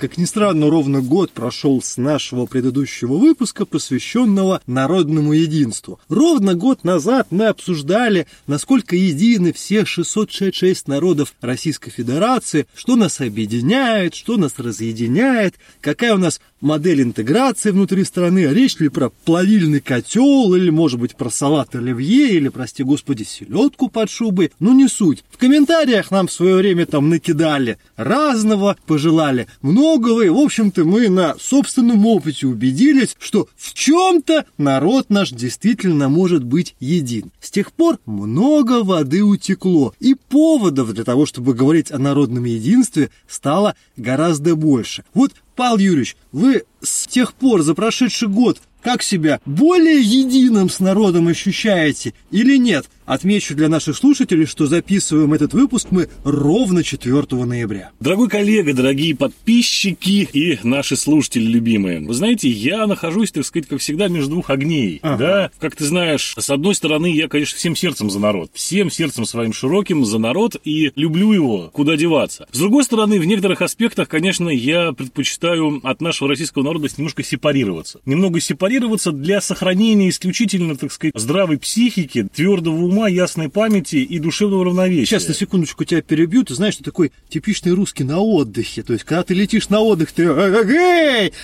Как ни странно, ровно год прошел с нашего предыдущего выпуска, посвященного народному единству. Ровно год назад мы обсуждали, насколько едины все 666 народов Российской Федерации, что нас объединяет, что нас разъединяет, какая у нас модель интеграции внутри страны, речь ли про плавильный котел, или, может быть, про салат оливье, или, прости господи, селедку под шубой, ну не суть. В комментариях нам в свое время там накидали разного, пожелали многого, и, в общем-то, мы на собственном опыте убедились, что в чем-то народ наш действительно может быть един. С тех пор много воды утекло, и поводов для того, чтобы говорить о народном единстве, стало гораздо больше. Вот Павел Юрьевич, вы с тех пор, за прошедший год, как себя более единым с народом ощущаете или нет? Отмечу для наших слушателей, что записываем этот выпуск мы ровно 4 ноября. Дорогой коллега, дорогие подписчики и наши слушатели любимые. Вы знаете, я нахожусь, так сказать, как всегда, между двух огней. Ага. Да, как ты знаешь, с одной стороны, я, конечно, всем сердцем за народ. Всем сердцем своим широким за народ и люблю его, куда деваться. С другой стороны, в некоторых аспектах, конечно, я предпочитаю от нашего российского народа немножко сепарироваться. Немного сепарироваться для сохранения исключительно, так сказать, здравой психики, твердого ума ума, ясной памяти и душевного равновесия. Сейчас на секундочку тебя перебью. Ты знаешь, что такой типичный русский на отдыхе. То есть, когда ты летишь на отдых, ты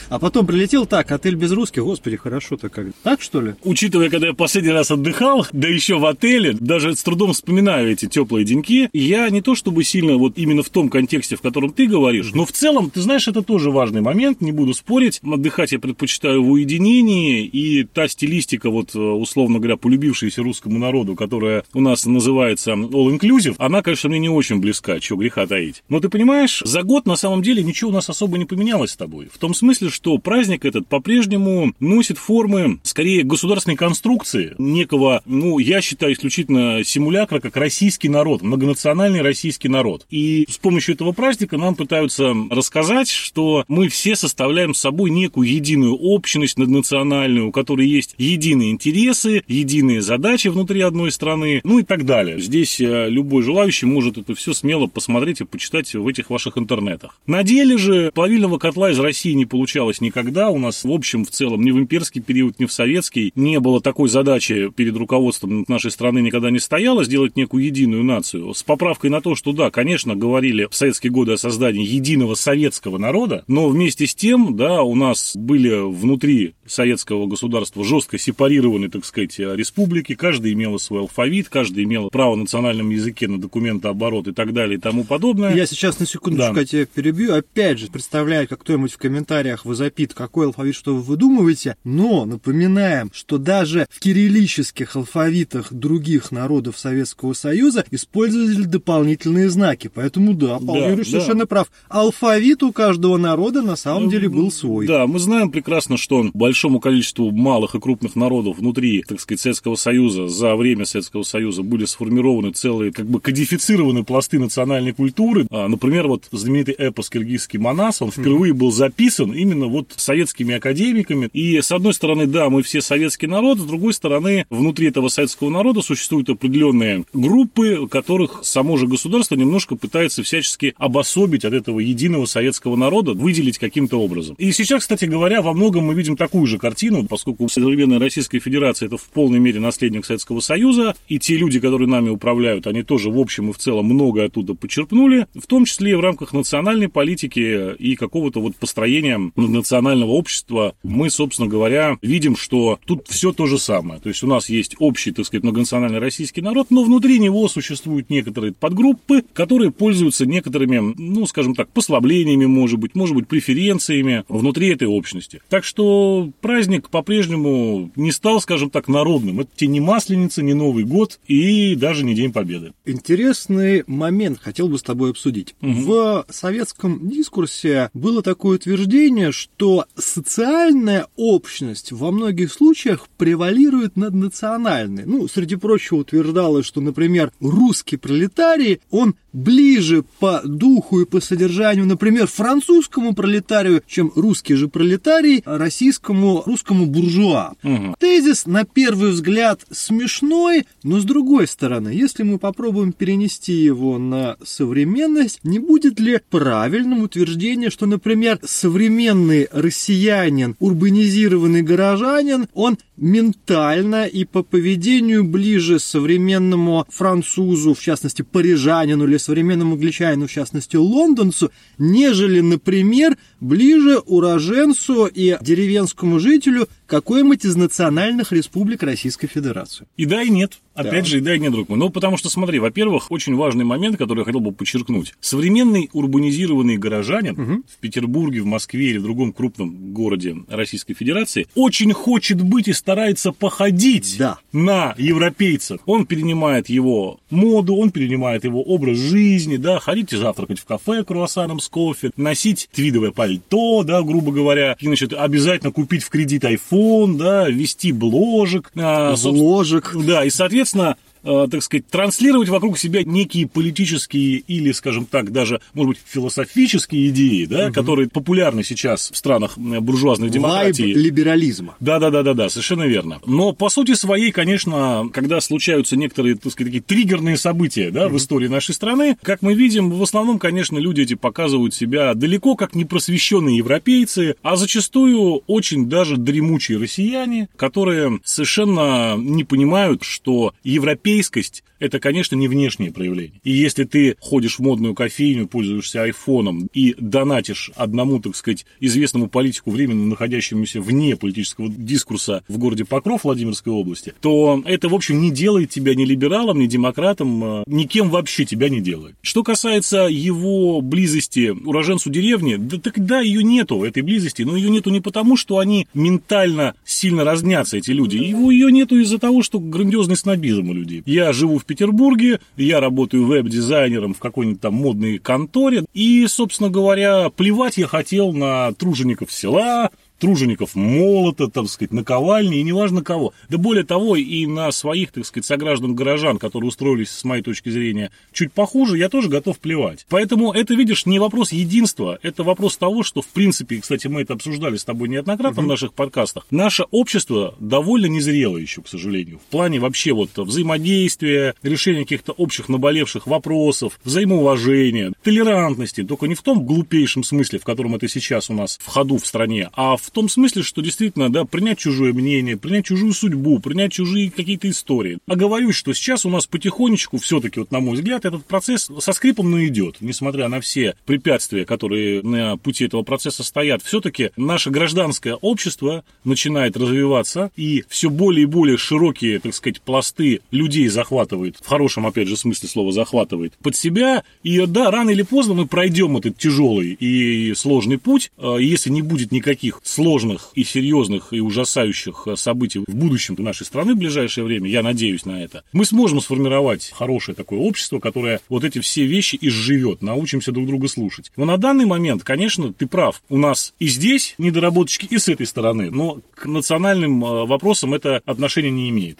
а потом прилетел так, отель без русских, господи, хорошо-то как. Так что ли? Учитывая, когда я последний раз отдыхал, да еще в отеле, даже с трудом вспоминаю эти теплые деньки, я не то чтобы сильно вот именно в том контексте, в котором ты говоришь, но в целом, ты знаешь, это тоже важный момент, не буду спорить. Отдыхать я предпочитаю в уединении, и та стилистика, вот условно говоря, полюбившаяся русскому народу, которая которая у нас называется All Inclusive, она, конечно, мне не очень близка, чего греха таить. Но ты понимаешь, за год на самом деле ничего у нас особо не поменялось с тобой. В том смысле, что праздник этот по-прежнему носит формы, скорее, государственной конструкции, некого, ну, я считаю, исключительно симулякра, как российский народ, многонациональный российский народ. И с помощью этого праздника нам пытаются рассказать, что мы все составляем с собой некую единую общность наднациональную, у которой есть единые интересы, единые задачи внутри одной страны, страны, ну и так далее. Здесь э, любой желающий может это все смело посмотреть и почитать в этих ваших интернетах. На деле же плавильного котла из России не получалось никогда. У нас, в общем, в целом, ни в имперский период, ни в советский не было такой задачи перед руководством нашей страны никогда не стояло сделать некую единую нацию. С поправкой на то, что да, конечно, говорили в советские годы о создании единого советского народа, но вместе с тем, да, у нас были внутри советского государства жестко сепарированы, так сказать, республики, каждая имела свой алфавит, каждый имел право на национальном языке на документооборот и так далее и тому подобное. Я сейчас на секундочку да. тебя перебью. Опять же, представляю, как кто-нибудь в комментариях возопит, какой алфавит, что вы выдумываете. Но напоминаем, что даже в кириллических алфавитах других народов Советского Союза использовали дополнительные знаки. Поэтому да, Павел да, Юрьевич да. совершенно прав. Алфавит у каждого народа на самом ну, деле был свой. Да, мы знаем прекрасно, что большому количеству малых и крупных народов внутри, так сказать, Советского Союза за время Советского Советского Союза были сформированы целые, как бы кодифицированы пласты национальной культуры. А, например, вот знаменитый эпос «Киргизский Манас», он впервые был записан именно вот советскими академиками. И, с одной стороны, да, мы все советский народ, с другой стороны, внутри этого советского народа существуют определенные группы, которых само же государство немножко пытается всячески обособить от этого единого советского народа, выделить каким-то образом. И сейчас, кстати говоря, во многом мы видим такую же картину, поскольку современная Российская Федерация это в полной мере наследник Советского Союза, и те люди, которые нами управляют, они тоже в общем и в целом многое оттуда почерпнули, в том числе и в рамках национальной политики и какого-то вот построения национального общества. Мы, собственно говоря, видим, что тут все то же самое. То есть у нас есть общий, так сказать, многонациональный российский народ, но внутри него существуют некоторые подгруппы, которые пользуются некоторыми, ну, скажем так, послаблениями, может быть, может быть, преференциями внутри этой общности. Так что праздник по-прежнему не стал, скажем так, народным. Это тебе не масленица, не Новый год и даже не День Победы. Интересный момент хотел бы с тобой обсудить. Угу. В советском дискурсе было такое утверждение, что социальная общность во многих случаях превалирует над национальной. Ну, среди прочего утверждалось, что, например, русский пролетарий, он ближе по духу и по содержанию, например, французскому пролетарию, чем русский же пролетарий российскому русскому буржуа. Угу. Тезис, на первый взгляд, смешной, Но с другой стороны, если мы попробуем перенести его на современность, не будет ли правильным утверждение, что, например, современный россиянин, урбанизированный горожанин, он ментально и по поведению ближе современному французу, в частности, парижанину или современному англичанину, в частности, лондонцу, нежели, например, ближе уроженцу и деревенскому жителю какой-нибудь из национальных республик Российской Федерации. И да, и нет. Опять да. же, и да, и нет, друг мой. Ну, потому что, смотри, во-первых, очень важный момент, который я хотел бы подчеркнуть. Современный урбанизированный горожанин угу. в Петербурге, в Москве или в другом крупном городе Российской Федерации очень хочет быть и старается походить да. на европейцев. Он перенимает его моду, он перенимает его образ жизни, да, ходите завтракать в кафе круассаном с кофе, носить твидовое пальто, да, грубо говоря, и, значит, обязательно купить в кредит iPhone, да, вести бложек. А, бложек. Да, и, соответственно, так сказать, транслировать вокруг себя некие политические или, скажем так, даже, может быть, философические идеи, да, угу. которые популярны сейчас в странах буржуазных демократий. Вайб либерализма. Да-да-да-да, совершенно верно. Но по сути своей, конечно, когда случаются некоторые, так сказать, такие триггерные события, да, угу. в истории нашей страны, как мы видим, в основном, конечно, люди эти показывают себя далеко как непросвещенные европейцы, а зачастую очень даже дремучие россияне, которые совершенно не понимают, что европейцы европейскость – это, конечно, не внешнее проявление. И если ты ходишь в модную кофейню, пользуешься айфоном и донатишь одному, так сказать, известному политику, временно находящемуся вне политического дискурса в городе Покров Владимирской области, то это, в общем, не делает тебя ни либералом, ни демократом, а никем вообще тебя не делает. Что касается его близости уроженцу деревни, да тогда ее нету, этой близости, но ее нету не потому, что они ментально сильно разнятся, эти люди, его ее нету из-за того, что грандиозный снобизм у людей. Я живу в Петербурге, я работаю веб-дизайнером в какой-нибудь там модной конторе, и, собственно говоря, плевать я хотел на тружеников села, тружеников молота, так сказать, наковальни, и неважно кого. Да более того, и на своих, так сказать, сограждан-горожан, которые устроились, с моей точки зрения, чуть похуже, я тоже готов плевать. Поэтому это, видишь, не вопрос единства, это вопрос того, что, в принципе, кстати, мы это обсуждали с тобой неоднократно угу. в наших подкастах, наше общество довольно незрело еще, к сожалению, в плане вообще вот взаимодействия, решения каких-то общих наболевших вопросов, взаимоуважения, толерантности, только не в том глупейшем смысле, в котором это сейчас у нас в ходу в стране, а в в том смысле, что действительно, да, принять чужое мнение, принять чужую судьбу, принять чужие какие-то истории. А говорю, что сейчас у нас потихонечку, все-таки, вот на мой взгляд, этот процесс со скрипом, но идет. Несмотря на все препятствия, которые на пути этого процесса стоят, все-таки наше гражданское общество начинает развиваться, и все более и более широкие, так сказать, пласты людей захватывает, в хорошем, опять же, смысле слова захватывает под себя. И да, рано или поздно мы пройдем этот тяжелый и сложный путь, а если не будет никаких сложных и серьезных и ужасающих э, событий в будущем нашей страны в ближайшее время, я надеюсь на это, мы сможем сформировать хорошее такое общество, которое вот эти все вещи изживет, научимся друг друга слушать. Но на данный момент, конечно, ты прав, у нас и здесь недоработочки, и с этой стороны, но к национальным э, вопросам это отношение не имеет.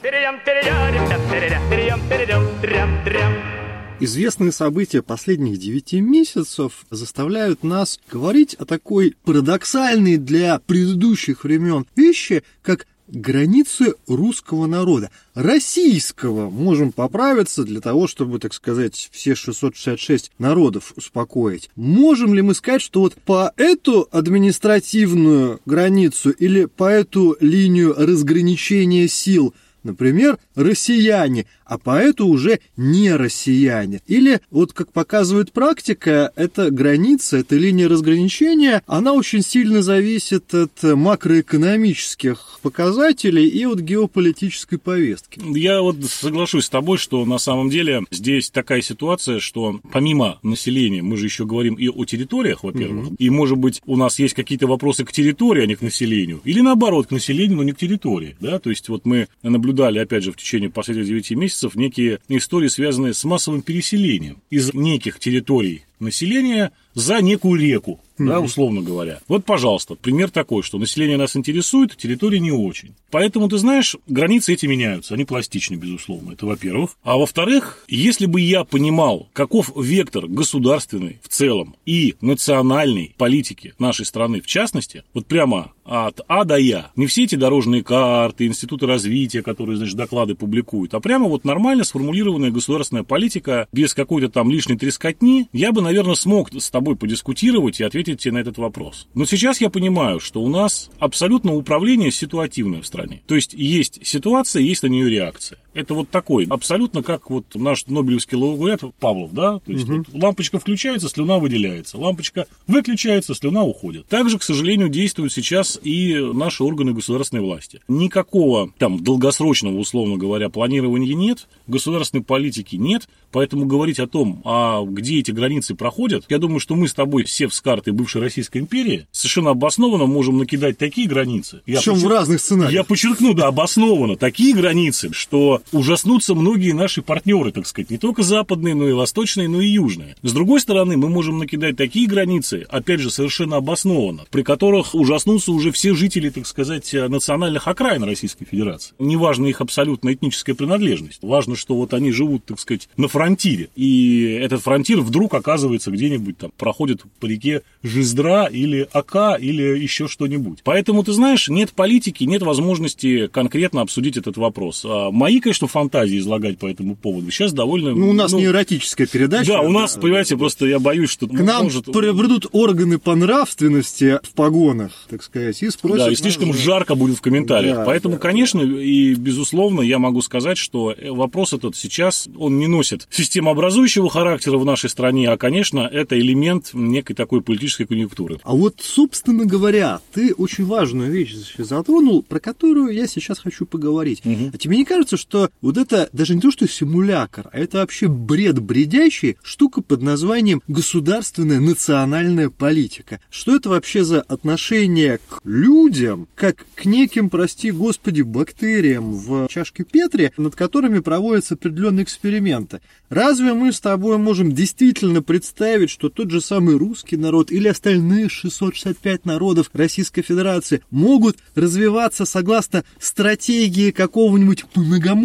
Известные события последних девяти месяцев заставляют нас говорить о такой парадоксальной для предыдущих времен вещи, как границы русского народа. Российского можем поправиться для того, чтобы, так сказать, все 666 народов успокоить. Можем ли мы сказать, что вот по эту административную границу или по эту линию разграничения сил – Например, россияне, а поэту уже не россияне. Или, вот как показывает практика, эта граница, эта линия разграничения, она очень сильно зависит от макроэкономических показателей и от геополитической повестки. Я вот соглашусь с тобой, что на самом деле здесь такая ситуация, что помимо населения, мы же еще говорим и о территориях, во-первых, угу. и, может быть, у нас есть какие-то вопросы к территории, а не к населению, или наоборот, к населению, но не к территории, да, то есть вот мы наблюдаем наблюдали, опять же, в течение последних 9 месяцев некие истории, связанные с массовым переселением из неких территорий населения за некую реку да, условно говоря. Вот, пожалуйста, пример такой, что население нас интересует, территория не очень. Поэтому, ты знаешь, границы эти меняются, они пластичны, безусловно, это во-первых. А во-вторых, если бы я понимал, каков вектор государственный в целом и национальной политики нашей страны в частности, вот прямо от А до Я, не все эти дорожные карты, институты развития, которые, значит, доклады публикуют, а прямо вот нормально сформулированная государственная политика, без какой-то там лишней трескотни, я бы, наверное, смог с тобой подискутировать и ответить ответить тебе на этот вопрос. Но сейчас я понимаю, что у нас абсолютно управление ситуативное в стране. То есть есть ситуация, есть на нее реакция. Это вот такой, абсолютно как вот наш Нобелевский лауреат Павлов, да? То есть угу. вот лампочка включается, слюна выделяется. Лампочка выключается, слюна уходит. Также, к сожалению, действуют сейчас и наши органы государственной власти. Никакого там долгосрочного, условно говоря, планирования нет, государственной политики нет, поэтому говорить о том, а где эти границы проходят, я думаю, что мы с тобой, сев с карты бывшей Российской империи, совершенно обоснованно можем накидать такие границы. Я Причем в разных сценариях. Я подчеркну, да, обоснованно. Такие границы, что ужаснутся многие наши партнеры, так сказать, не только западные, но и восточные, но и южные. С другой стороны, мы можем накидать такие границы, опять же, совершенно обоснованно, при которых ужаснутся уже все жители, так сказать, национальных окраин Российской Федерации. Неважно их абсолютно этническая принадлежность. Важно, что вот они живут, так сказать, на фронтире. И этот фронтир вдруг оказывается где-нибудь там, проходит по реке Жиздра или Ака или еще что-нибудь. Поэтому, ты знаешь, нет политики, нет возможности конкретно обсудить этот вопрос. А мои, конечно, фантазии излагать по этому поводу сейчас довольно... Ну, у нас ну, не эротическая передача. Да, у нас, да, понимаете, да, просто я боюсь, что... К нам может... приобретут органы по нравственности в погонах, так сказать, и спросят... Да, и слишком нас... жарко будет в комментариях. Да, Поэтому, да, конечно, да. и безусловно, я могу сказать, что вопрос этот сейчас, он не носит системообразующего характера в нашей стране, а, конечно, это элемент некой такой политической конъюнктуры. А вот, собственно говоря, ты очень важную вещь затронул, про которую я сейчас хочу поговорить. Угу. А тебе не кажется, что вот это даже не то, что симулятор, а это вообще бред бредящий, штука под названием государственная национальная политика? Что это вообще за отношение к людям, как к неким, прости господи, бактериям в чашке Петри, над которыми проводятся определенные эксперименты? Разве мы с тобой можем действительно представить, что тот же самый русский народ или остальные 665 народов Российской Федерации могут развиваться согласно стратегии какого-нибудь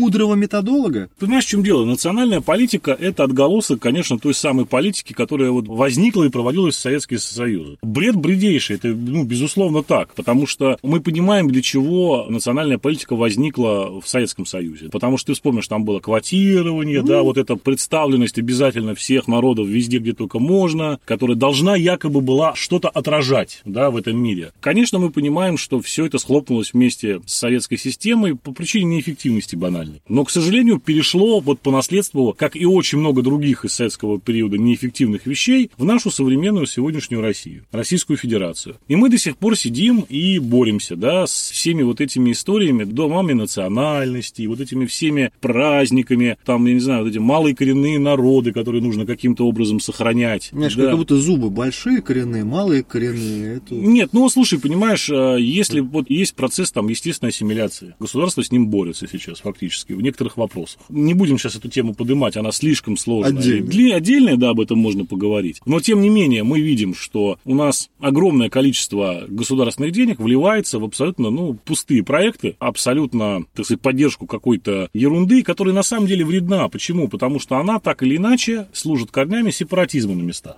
многомудрого методолога? Ты знаешь, в чем дело? Национальная политика – это отголосок, конечно, той самой политики, которая вот возникла и проводилась в Советском Союзе. Бред бредейший, это, ну, безусловно, так, потому что мы понимаем, для чего национальная политика возникла в Советском Союзе. Потому что ты вспомнишь, там было квотирование, mm. да, вот эта представленность обязательно всех народов везде, где только можно, которая должна якобы была что-то отражать, да, в этом мире. Конечно, мы понимаем, что все это схлопнулось вместе с советской системой по причине неэффективности банальной. Но, к сожалению, перешло вот по наследству, как и очень много других из советского периода неэффективных вещей, в нашу современную сегодняшнюю Россию, Российскую Федерацию. И мы до сих пор сидим и боремся, да, с всеми вот этими историями, домами национальности, вот этими всеми праздниками, там, я не знаю, вот эти малые коренные народы, которые нужно каким-то образом сохранять. Знаешь, да. как будто зубы большие коренные, малые коренные. Это... Нет, ну слушай, понимаешь, э, если вот есть процесс там естественной ассимиляции, государство с ним борется сейчас фактически в некоторых вопросах. Не будем сейчас эту тему поднимать, она слишком сложная. Отдельно. Отдельная, да, об этом можно поговорить. Но тем не менее мы видим, что у нас огромное количество государственных денег вливается в абсолютно ну, пустые проекты, абсолютно, так сказать, поддержку какой-то ерунды, которая на самом деле вредна. Почему? Потому что она так или иначе служит корнями сепаратизма на местах.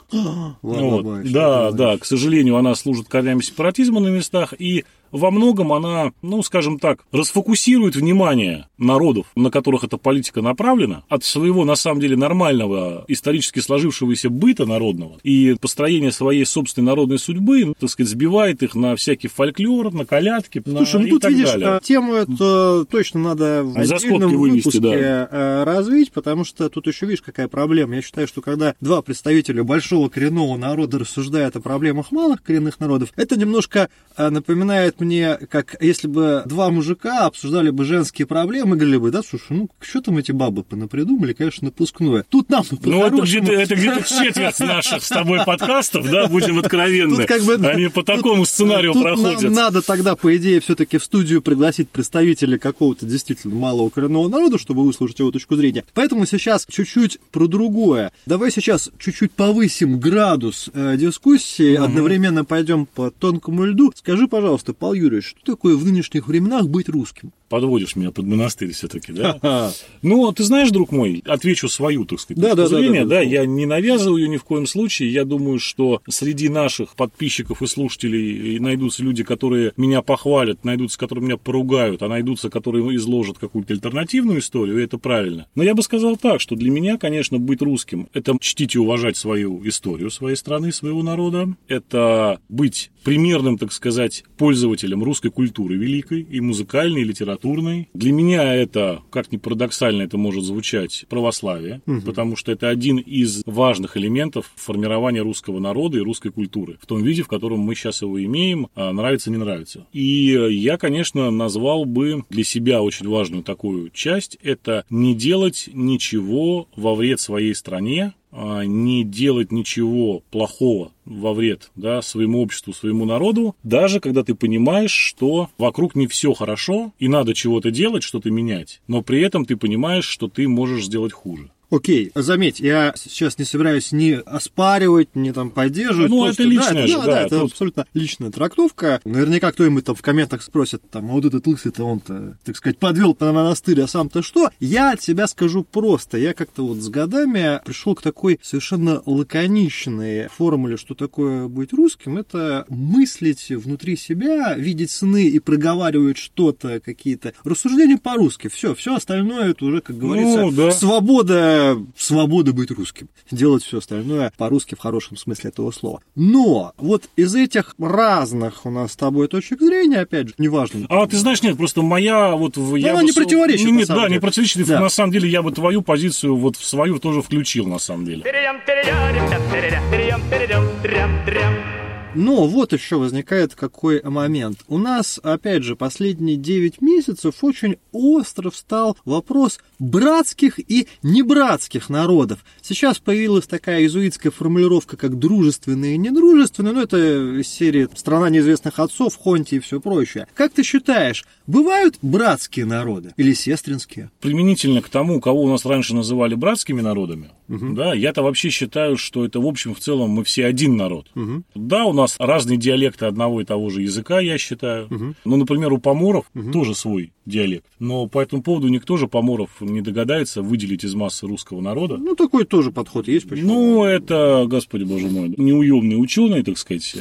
вот. Да, да, к сожалению, она служит корнями сепаратизма на местах, и во многом она, ну, скажем так, расфокусирует внимание народов, на которых эта политика направлена, от своего, на самом деле, нормального, исторически сложившегося быта народного и построения своей собственной народной судьбы, так сказать, сбивает их на всякий фольклор, на колядки, Слушай, ну, тут, видишь, далее. тему эту точно надо в За отдельном вывести, выпуске да. Э, развить, потому что тут еще, видишь, какая проблема. Я считаю, что когда два представителя большого коренного народа рассуждают о проблемах малых коренных народов, это немножко э, напоминает мне, как если бы два мужика обсуждали бы женские проблемы, говорили бы, да, слушай, ну, что там эти бабы понапридумали, конечно, напускное. Тут нам Ну, это где-то, это где-то четверть наших с тобой подкастов, да, будем откровенны. Тут как бы, Они по такому сценарию тут проходят. Нам надо тогда, по идее, все-таки в студию пригласить представителей какого-то действительно малого коренного народа, чтобы выслушать его точку зрения. Поэтому сейчас чуть-чуть про другое. Давай сейчас чуть-чуть повысим градус э, дискуссии, угу. одновременно пойдем по тонкому льду. Скажи, пожалуйста, Павел Юрьевич, что такое в нынешних временах быть русским? Подводишь меня под монастырь все-таки, да? Ну, ты знаешь, друг мой, отвечу свою, так сказать, да, да, зрения, да, да, я не навязываю ее ни в коем случае. Я думаю, что среди наших подписчиков и слушателей найдутся люди, которые меня похвалят, найдутся, которые меня поругают, а найдутся, которые изложат какую-то альтернативную историю, и это правильно. Но я бы сказал так, что для меня, конечно, быть русским – это чтить и уважать свою историю своей страны, своего народа, это быть примерным, так сказать, пользователем русской культуры великой, и музыкальной, и литературной. Для меня это, как ни парадоксально это может звучать, православие, угу. потому что это один из важных элементов формирования русского народа и русской культуры, в том виде, в котором мы сейчас его имеем, а нравится, не нравится. И я, конечно, назвал бы для себя очень важную такую часть, это не делать ничего во вред своей стране, не делать ничего плохого во вред да, своему обществу, своему народу, даже когда ты понимаешь, что вокруг не все хорошо, и надо чего-то делать, что-то менять, но при этом ты понимаешь, что ты можешь сделать хуже. Окей, заметь, я сейчас не собираюсь ни оспаривать, ни там поддерживать. Ну, просто, это личное да, же, да, да, это тут... абсолютно личная трактовка. Наверняка кто-нибудь там в комментах спросит, там, а вот этот лысый-то он-то, так сказать, подвел по монастырь, а сам-то что? Я от себя скажу просто. Я как-то вот с годами пришел к такой совершенно лаконичной формуле, что такое быть русским. Это мыслить внутри себя, видеть сны и проговаривать что-то, какие-то рассуждения по-русски. Все, все остальное это уже, как говорится, ну, да. свобода свобода быть русским, делать все остальное по-русски в хорошем смысле этого слова. Но вот из этих разных у нас с тобой точек зрения, опять же, неважно. А ты знаешь, нет, просто моя вот... Ну, я она бы, не противоречит, Нет, да, деле. не противоречит. Да. На самом деле я бы твою позицию вот в свою тоже включил, на самом деле. Но вот еще возникает какой момент. У нас, опять же, последние 9 месяцев очень остро встал вопрос братских и небратских народов. Сейчас появилась такая иезуитская формулировка, как дружественные и недружественные, но это из серии «Страна неизвестных отцов», «Хонти» и все прочее. Как ты считаешь, бывают братские народы или сестринские? Применительно к тому, кого у нас раньше называли братскими народами, угу. да, я-то вообще считаю, что это в общем в целом мы все один народ. Угу. Да, у нас разные диалекты одного и того же языка, я считаю. Угу. Ну, например, у поморов угу. тоже свой диалект. Но по этому поводу никто же поморов не догадается выделить из массы русского народа. Ну, такой тоже подход есть. Почему? Ну, это, господи боже мой, неуемный ученый, так сказать.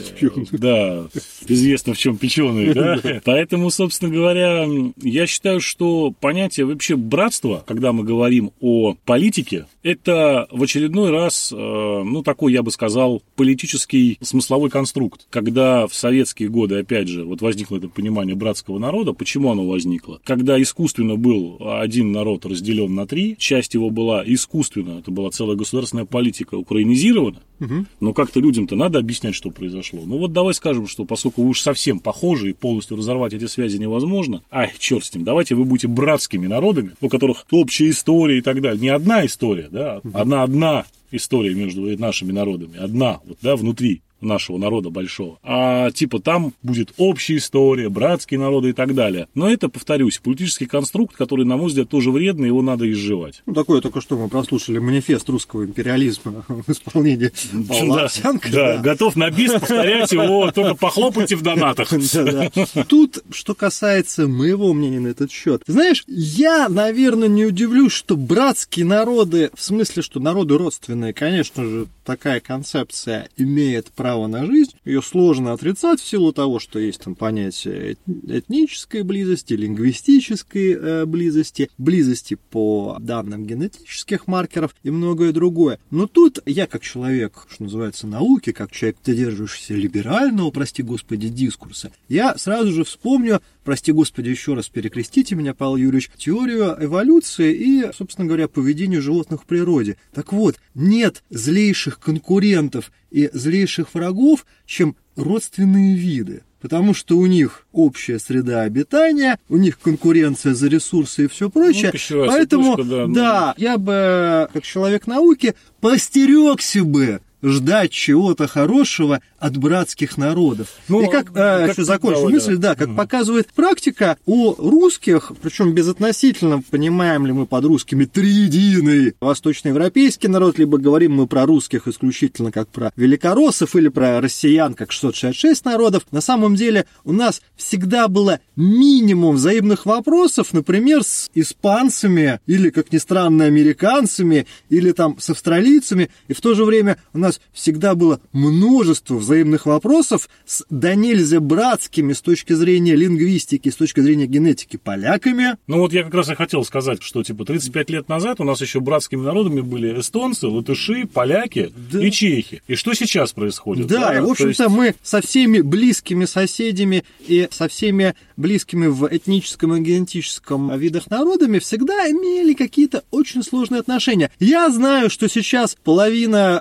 Да, известно в чем печеный, да. Поэтому, собственно говоря, я считаю, что понятие вообще братства, когда мы говорим о политике, это в очередной раз, э, ну, такой, я бы сказал, политический смысловой конструкт. Когда в советские годы, опять же, вот возникло это понимание братского народа, почему оно возникло? Когда искусственно был один народ разделен на три, часть его была искусственно, это была целая государственная политика, украинизирована, угу. но как-то людям-то надо объяснять, что произошло. Ну вот давай скажем, что поскольку вы уж совсем похожи и полностью разорвать эти связи невозможно, ай, черт с ним, давайте вы будете братскими народами, у которых общая история и так далее. Не одна история, да, одна-одна история между нашими народами, одна, вот, да, внутри нашего народа большого. А типа там будет общая история, братские народы и так далее. Но это, повторюсь, политический конструкт, который, на мой взгляд, тоже вредный, его надо изживать. Ну, такое только что мы прослушали манифест русского империализма в исполнении Павла да, да, готов на бис повторять его, только похлопайте в донатах. Тут, что касается моего мнения на этот счет, знаешь, я, наверное, не удивлюсь, что братские народы, в смысле, что народы родственные, конечно же, такая концепция имеет право право на жизнь, ее сложно отрицать в силу того, что есть там понятие этнической близости, лингвистической э, близости, близости по данным генетических маркеров и многое другое. Но тут я как человек, что называется, науки, как человек, придерживающийся либерального, прости господи, дискурса, я сразу же вспомню прости господи, еще раз перекрестите меня, Павел Юрьевич, теорию эволюции и, собственно говоря, поведению животных в природе. Так вот, нет злейших конкурентов и злейших врагов, чем родственные виды потому что у них общая среда обитания, у них конкуренция за ресурсы и все прочее. Ну, Поэтому, точка, да, да, я бы, как человек науки, постерегся бы ждать чего-то хорошего от братских народов. Ну, и как, э, как еще закончу мысль, да, как угу. показывает практика, у русских, причем безотносительно, понимаем ли мы под русскими триединый восточноевропейский народ, либо говорим мы про русских исключительно как про великороссов или про россиян как 666 народов, на самом деле у нас всегда было минимум взаимных вопросов, например, с испанцами или, как ни странно, американцами или там с австралийцами, и в то же время у нас всегда было множество взаимных вопросов с да нельзя братскими с точки зрения лингвистики, с точки зрения генетики поляками. Ну вот я как раз и хотел сказать, что типа 35 лет назад у нас еще братскими народами были эстонцы, латыши, поляки да. и чехи. И что сейчас происходит? Да, да? и в общем-то есть... мы со всеми близкими соседями и со всеми близкими в этническом и генетическом видах народами всегда имели какие-то очень сложные отношения. Я знаю, что сейчас половина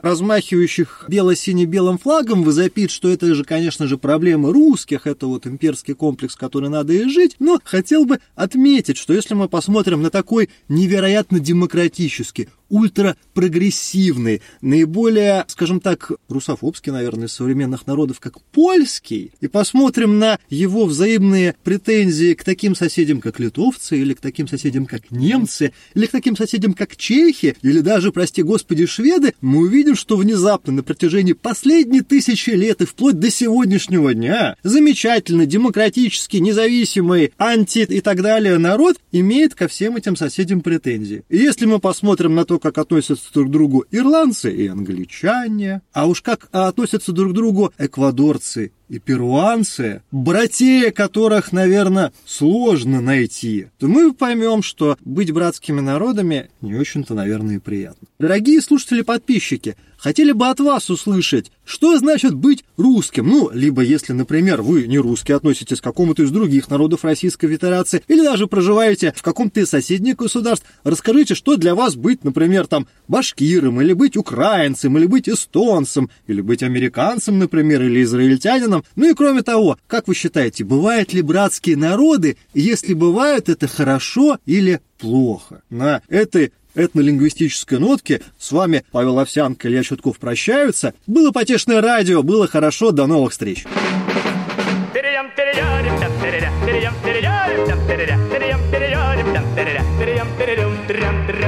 размахивающих бело-сине-белым флагом возопит, что это же, конечно же, проблемы русских, это вот имперский комплекс, который надо и жить, но хотел бы отметить, что если мы посмотрим на такой невероятно демократический, ультрапрогрессивный, наиболее, скажем так, русофобский, наверное, из современных народов, как польский, и посмотрим на его взаимные претензии к таким соседям, как литовцы, или к таким соседям, как немцы, или к таким соседям, как чехи, или даже, прости господи, шведы, мы увидим, что внезапно на протяжении последних тысячи лет и вплоть до сегодняшнего дня замечательный, демократический, независимый, анти и так далее народ имеет ко всем этим соседям претензии. И если мы посмотрим на то, как относятся друг к другу ирландцы и англичане, а уж как относятся друг к другу эквадорцы и перуанцы, братья которых, наверное, сложно найти, то мы поймем, что быть братскими народами не очень-то, наверное, и приятно. Дорогие слушатели-подписчики, хотели бы от вас услышать, что значит быть русским. Ну, либо если, например, вы не русский, относитесь к какому-то из других народов Российской Федерации, или даже проживаете в каком-то из соседних государств, расскажите, что для вас быть, например, там, башкиром, или быть украинцем, или быть эстонцем, или быть американцем, например, или израильтянином. Ну и кроме того, как вы считаете, бывают ли братские народы, если бывают, это хорошо или плохо? На этой этнолингвистической нотки. С вами Павел Овсянко, Илья Чутков прощаются. Было потешное радио, было хорошо. До новых встреч. Tererem, tererem, tererem, tererem, tererem, tererem, tererem, tererem, tererem, tererem, tererem, tererem,